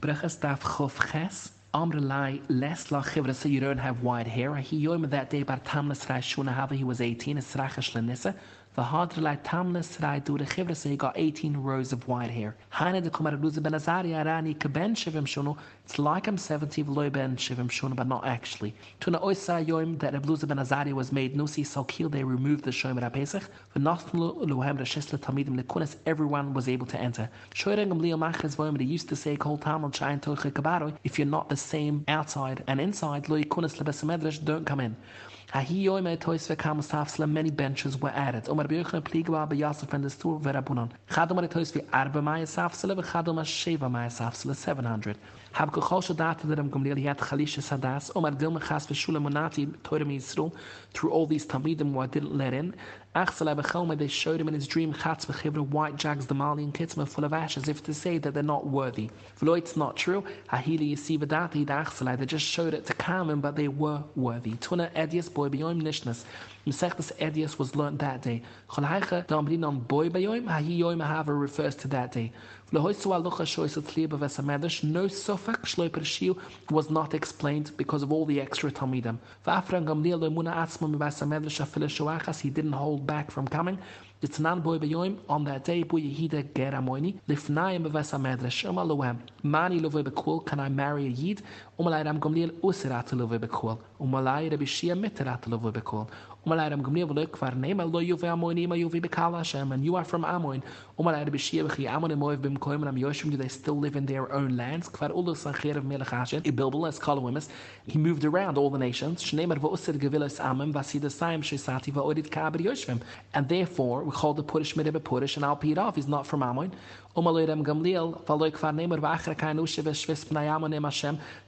Brachas daf chof ches. Amr lai less la chivra so you don't have white hair. He yoim that day bar tamnas rai shuna hava he was 18 is rachash lenissa. The hard like tamnas rai do the chivra so he got 18 rows of white hair. Haine de kumar luze ben arani keben shivim shunu. It's like I'm 70 v'loy ben shivim shunu but not actually. Tuna oisa yoim that Abluza ben azari was made nusi salkil they removed the shoyim rapesach. V'nachlu luhem rashisla tamidim lekunas everyone was able to enter. Shoyrengam leo machres voim they used to say kol tamal chayin toche kabaro if you're not the same outside and inside lo yikunas lebesamedrash don't come in. Ahiyoi me tois ve kamus tafsla many benches were added. Omar biochna pliegwa be Yosef and the store verabunan. Chadom tois vi arba maya safsla ve chadom sheva maya safsla 700. Hab gechol data that I'm gomliel yat chalisha sadas. Omar dilma chas ve monati toira Yisrael through all these tamidim who I didn't let in. They showed him in his dream v'chivra white jags the Mali and kitzma full of ash as if to say that they're not worthy. It's not true. Hahili yisiva dati dachselai, they just showed it to him, but they were worthy. Tuna edius boy beyond nishnas. Mesechtas edius was learnt that day. Cholhaicha dambrin on boy bayoim, hahi yoim refers to that day. No suffix shloiper was not explained because of all the extra talmidim. Gamliel, he didn't hold back from coming. It's nan boy beyoim on that day boy yehida ger amoini lifnayim beves amedrash uma loem mani love bekul can I marry a yid umalai ram gomliel usirat love bekul umalai rabbi shia mitrat love bekul and you are from yoshim do they still live in their own lands? He moved around all the nations. And therefore we call the Purish Meribbe Purish, and Al Pirav, he's not from Ammon.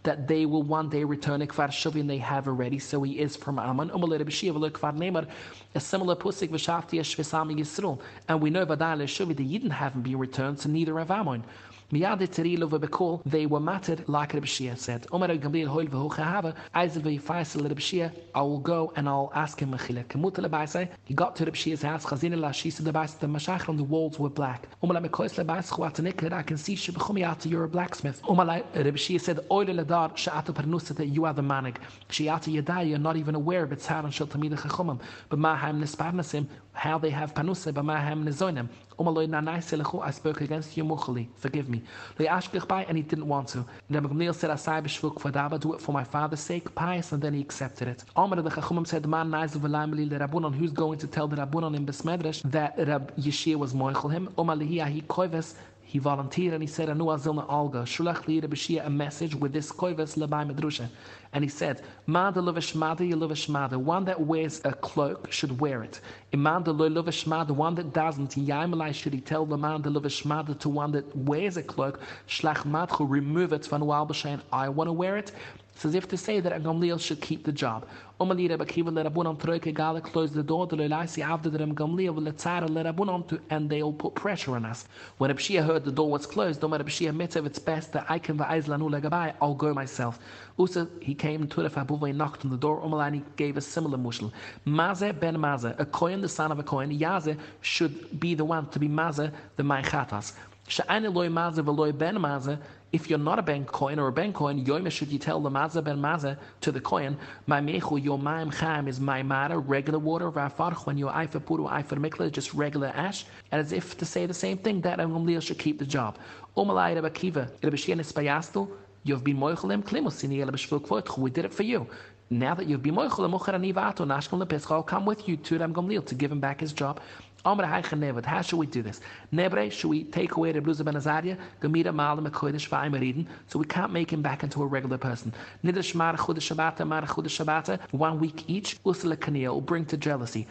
That they will one day return Kfar Shuvin they have already, so he is from Ammon. A similar Pusik Veshafti Shvisami Yisrael. And we know Vadal Shuvi, the Yidden haven't been returned, so neither have Ammon. Miyad Terilu v'bekol, they were mattered like Reb Shia said. Omer Gamliel hoil v'hochahava, Aizel v'yifaisel Reb Shia, I will go and I'll ask him mechile. Kemut lebaisai, he got to Reb Shia's house, chazina la shisa lebaisai, the mashach on the walls were black. Omer lemekois lebaisai chwatanikler, I can see shebechumiata, you're a blacksmith. Omer Reb Shia said, oile ledar, she'ata pernusa, that you are the manig. She'ata yadai, you're not even aware of its haran shel tamida chachomim. But mahaim nisparnasim, how they have panusa, but mahaim nizoinim. I spoke against you, Mukhali. Forgive me. They asked Kikhbai and he didn't want to. And Gamliel said, Asai b'shvuk fadava, do it for my father's sake, pious, and then he accepted it. Amr the Chachumim said, Man naizu v'laimeli le Rabunon, who's going to tell the Rabunon in Besmedrash that Rab Yeshia was moichel him? Omar lihiyah, he koives, he volunteered and he said, Anu azilna alga, shulach li Bashia a message with this koives labai medrusha. And he said, Mada lovishmada, you lovishmada. One that wears a cloak should wear it. Imanda lo lovishmada, one that doesn't. Yaimalai should he tell the man lovishmada to one that wears a cloak, shlach madchu, remove it from Walbashain. I want to wear it. It's as if to say that Gamliel should keep the job. Umali Rebbe Kiva le Rabunam Troike Gala close the door to Lelaisi Rem Gamliel le Tzara le Rabunam to and they'll put pressure on us. When Reb Shia heard the door was closed, Reb Shia mitzav it's best that I can va'aiz lanu legabai, I'll go myself. Usa he came to and knocked on the door. Umalani gave a similar mushal. Maze ben Maze, a coin the son of a coin, Yaze should be the one to be Maze the Maichatas. Sha'ani loy Maze v'loy ben Maze if you're not a bank coin or a bank coin, yoime should you tell the maza ben maza to the coin, my mechu your maim cham is my mara, regular water, vafarch, when your ifer puru ifer mikla, just regular ash, and as if to say the same thing, that Gamliel should keep the job. Umalai Rebbe Kiva, Rebbe Bayastel, you've been moichelim klimusini ele we did it for you. Now that you've been moichel, mocher anivato, nashkom lepischal, I'll come with you to Ram Gamliel to give him back his job. How should we do this? Nebre, should we take away the Bluza Ben Azaria, Gemira Malam Kodesh Vaimariden, so we can't make him back into a regular person? Nidash Mar Chudash Shabbat, Mar Chudash Shabbat, one week each, Usala Kania will bring to jealousy.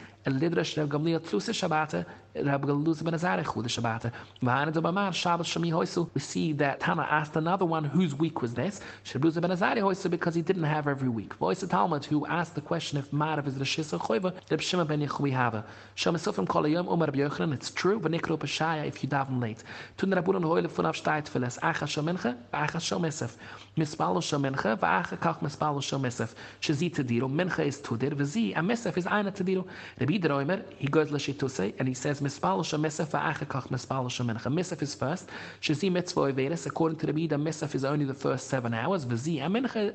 Galuz Ben Azarech Shabbos. We see that Tana asked another one whose week was this. Shabluza Ben Hoisu because he didn't have every week. Voice of Talmud who asked the question if Marav is Rashis or Choiva, Reb Shema Ben Sofim Kolayom Yom it's true, v'nikro pashaya if you daven late. Tun rabunan hoile fun auf shtayt feles, acha shomenche, acha shomesef. Mispalo shomenche, v'acha kach mispalo shomesef. Is tudir, is Droimer, he goes l'shituse, and he says, Mispal Shem Misaf Achakach Mispal Shem Mincha. Misaf is first. Shazi Mitzvah Averis, according to the Bida, Misaf is only the first seven hours. Vizi, and Mincha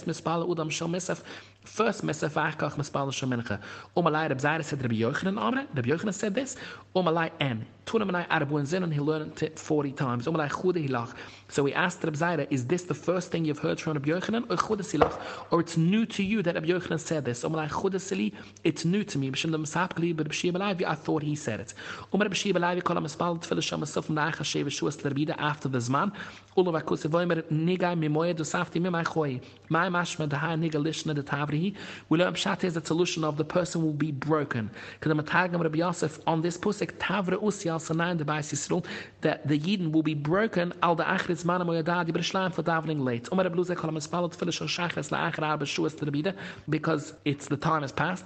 mispal udam shal misaf, first misaf achkach mispal shal mincha. Umalai Reb Zaira said Rabbi Yochanan Amre, Rabbi Yochanan said this, Umalai en, tunamanai arabun zin, and he learned it 40 times. Umalai chude hilach. So we asked Reb Zaira, is this the first thing you've heard from Rabbi Yochanan, or chude silach, or it's new to you that Rabbi Yochanan said this? Umalai chude sili, it's new to me. B'shem dem sapkli, but B'shia B'laivi, I thought he said it. Umar B'shia B'laivi, kol ha-mispal tefillah shal misaf, na'ach ha-shev shuas l'rbida after the zman, Ula vakus evoimer niga mimoye do safti mimai choi. My mashma the high niga lishna. We learn pshat is the solution of the person will be broken. Because the matagam Rabbi Yosef on this pusik tavre usi al sanayin the bais Yisrael that the Yidden will be broken al the achritz mana moyadad yibr shlam for davening late. Umar Rabbi Luzek kolam espalat tefillah shal shachas la achar arba shuas to the bida because it's the time has passed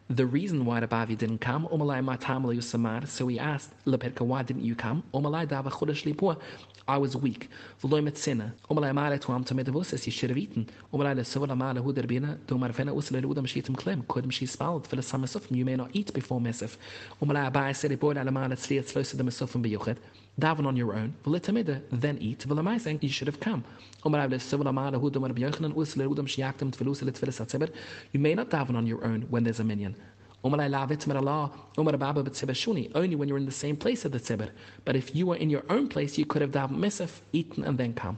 the reason why Rabavi didn't come, Omalai Matam Yusamar, so he asked Leperka, why didn't you come? Omalai Dava Chodesh I was weak. V'loy metzina. Omalai Mare Tuam Tamed Vosses, you should have eaten. Omalai Lesola Male Huder Bina, Domar Usle Shitim Klem, Kodem Shi Spald, summer suffer, you may not eat before Mesef. Omalai Abai said, Boy Alamana Sliat Slosa the Mesofim Beyuchet, daven on your own, then eat, v'lamaiseng, you should have come. You may not daven on your own when there's a minion. Only when you're in the same place as the tzibur. But if you were in your own place, you could have davened misaf, eaten, and then come.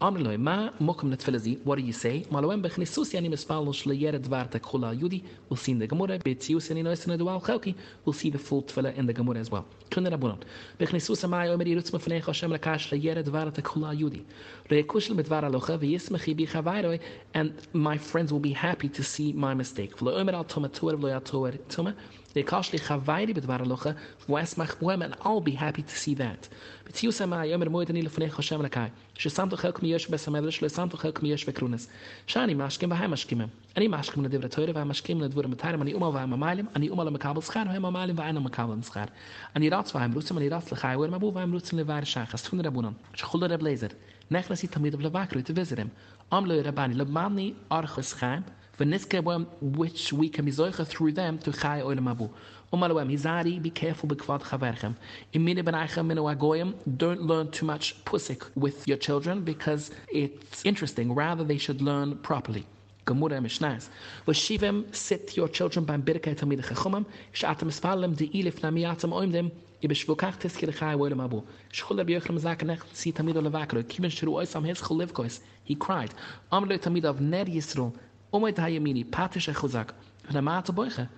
Amrloi, ma mokum net felazi, what do you say? Maloem bechnisus yani mispalo shleyer dvarta kula yudi, we'll see in the Gemara, betzius yani noisene dual chelki, we'll see the full tefillah in the Gemara as well. Kunne rabunon. Bechnisus amai omer yirutz mefnei Hashem lakash shleyer dvarta kula yudi. Reikushel mit dvar alocha, v'yismechi bi chavairoi, and my friends will be happy to see my mistake. V'lo omer al toma tuer, v'lo al tuer toma, Rekashli chavairi b'dvar alocha, v'esmach bohem, and I'll be happy to see that. B'tzius amai omer moedani lefnei Hashem lakai. ששמת חלק מיש בסמדרש, לא שמת חלק מיש וקרונס. שאני משכים והם משכימים. אני משכים לדברי תוירה והם משכימים לדברי מתארים, אני אומה והם המיילים, אני אומה למקבל שכר והם המיילים ואינם מקבלים שכר. אני רץ והם רוצים, אני רץ לחי והם אבו והם רוצים לבר שחס. תכון רבונן, שחול לרב לייזר. נכנסי תמיד ולבקרו את וזרם. עם לא רבני, לבמני ארכוס חיים, ונזכה בהם which we can be zoicha through them to chai oilam abu. Umalawem, Hizari, be careful b'kvad chaverchem. Imine benaychem minu agoyim, don't learn too much pusik with your children because it's interesting. Rather, they should learn properly. Gemura Mishnais. V'shivem, sit your children beim birkei tamid chachumam, sh'atem espalem de'ilif namiyatem oimdim, ibeshvukach tiskir chai woilem abu. Shchul Rabbi Yochanan zakenech si tamid olevakro, kiven shru oisam hes cholivkois. He cried, tamid of ner Yisro, Omoit hayamini, patisha chuzak, v'namata boicha.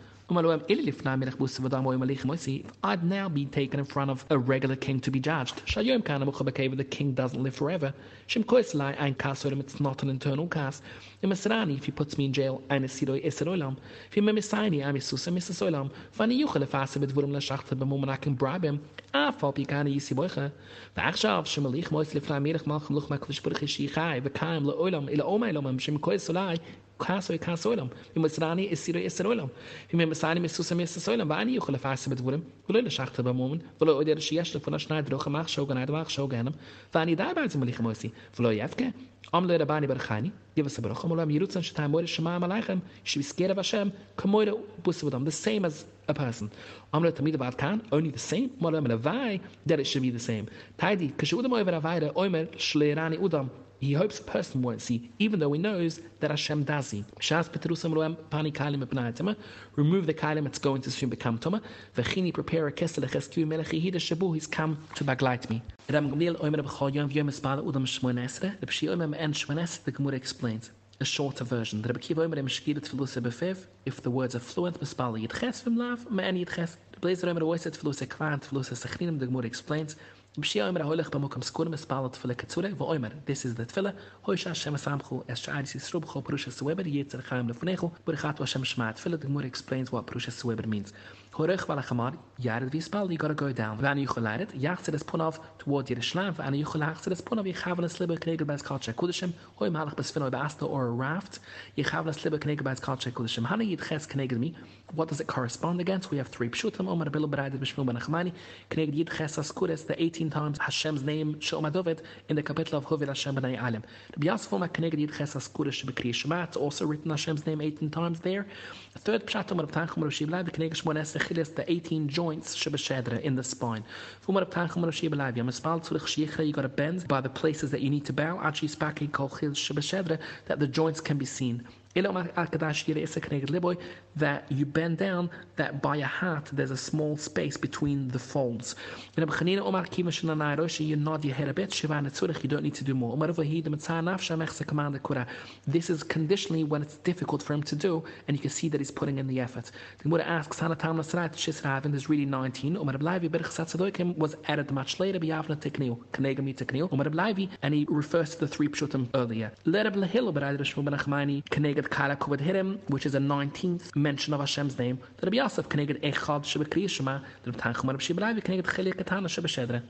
I'd now be taken in front of a regular king to be judged. The king doesn't live forever. It's not an internal cast. If he puts me in jail, I'm a siroi eseroilam. If he memisani, I'm a susa misasoilam. Vani yuchel efasibit vurum lashachta b'mum and I can bribe him. Afal pikani yisi boicha. V'achshav shemalich mois lefna merech malchim luch makvish burich yishai v'kaim le'oilam ila omaylam shem kois solai kaso kaso lam im sani is sir is sir lam im sani mis susa mis sir lam ba ani khulaf as bet gulam kulay la shaqta ba mumin gulam odar shi yashl funa shnaid rokh mach shau gana ro shau gana fa ani da ba zmal khmosi fla yafka am la ba ani bar khani yev sa bar khama lam yirut san shta amal shma ma laikham shi biskera ba sham kama bus budam the same as a person. Am la tamid ba kan only the same. Ma la ma vai that it should be the same. Taidi over a ever avaira oimer shlerani udam. He hopes a person won't see, even though he knows that Hashem does see. Shas Petrusam Pani Kalim Epnaitama, remove the Kalim that's going to soon become Toma, Vechini prepare a kesel Chesku Melech Yehida Shabu, he's come to baglight me. Ram Gamliel Oimer B'Choyom Vyom Espala Udam Shmonesre, the Pshi Oimer En Shmonesre, the Gemara explains. A shorter version. Rebbe Kiva Oimer Meshkirat Filusa Befev, if the words are fluent, Mespala Yitches Vim Lav, Me'en Yitches. The Blazer Oimer Oiset Filusa Kvant, Filusa Sechrinim, the Gemara explains, B'shia oimer aholich b'mokum skurim espal tefillah ketzure v'oimer. This is the tefillah. Hoisha Hashem esamchu es sha'adis yisru b'chol perusha suweber yitzer chaim lefunechu b'richat Hashem shema tefillah. The Gemara explains what perusha suweber means. Horech valachamar yared v'yispal. You gotta go down. V'ani yuchel leidet. Yachzer es punav toward Yerushalayim. V'ani yuchel hachzer es punav yichavan es liber knegel b'ez kalche kudishim. Hoi malach b'sfino b'asta or a raft. Yichavan es liber knegel b'ez kalche kudishim. Hana yitches knegel mi. What does it correspond against? We have three pshutim. Omer bilu b'raidet b'shmil ben Knegel yitches askures the 18 times Hashem's name Shoma David in the capital of Hovil Hashem B'nai Alim. Rabbi Yasef Omer Kneged Yid Ches Askurish B'Kri Shema. It's also written Hashem's name 18 times there. The third pshat Omer B'Tanchum Rashi B'Lai B'Kneged Shmones Echilis the 18 joints Shebeshedra in the spine. You got to bend by the places that you need to bow. That the joints can be seen that you bend down, that by a hat there's a small space between the folds. You nod your head a bit, you don't need to do more. This is conditionally when it's difficult for him to do, and you can see that he's putting in the effort. The Gemara asks, there's really 19. was added much later, and he refers to the three pshutim earlier keneged kala would hit which is a 19th mention of Hashem's name. The Rabbi Yosef keneged echad shebekriya shema, the Rabbi Tanchum Rabbi Shibelai keneged chelik katana shebeshedre.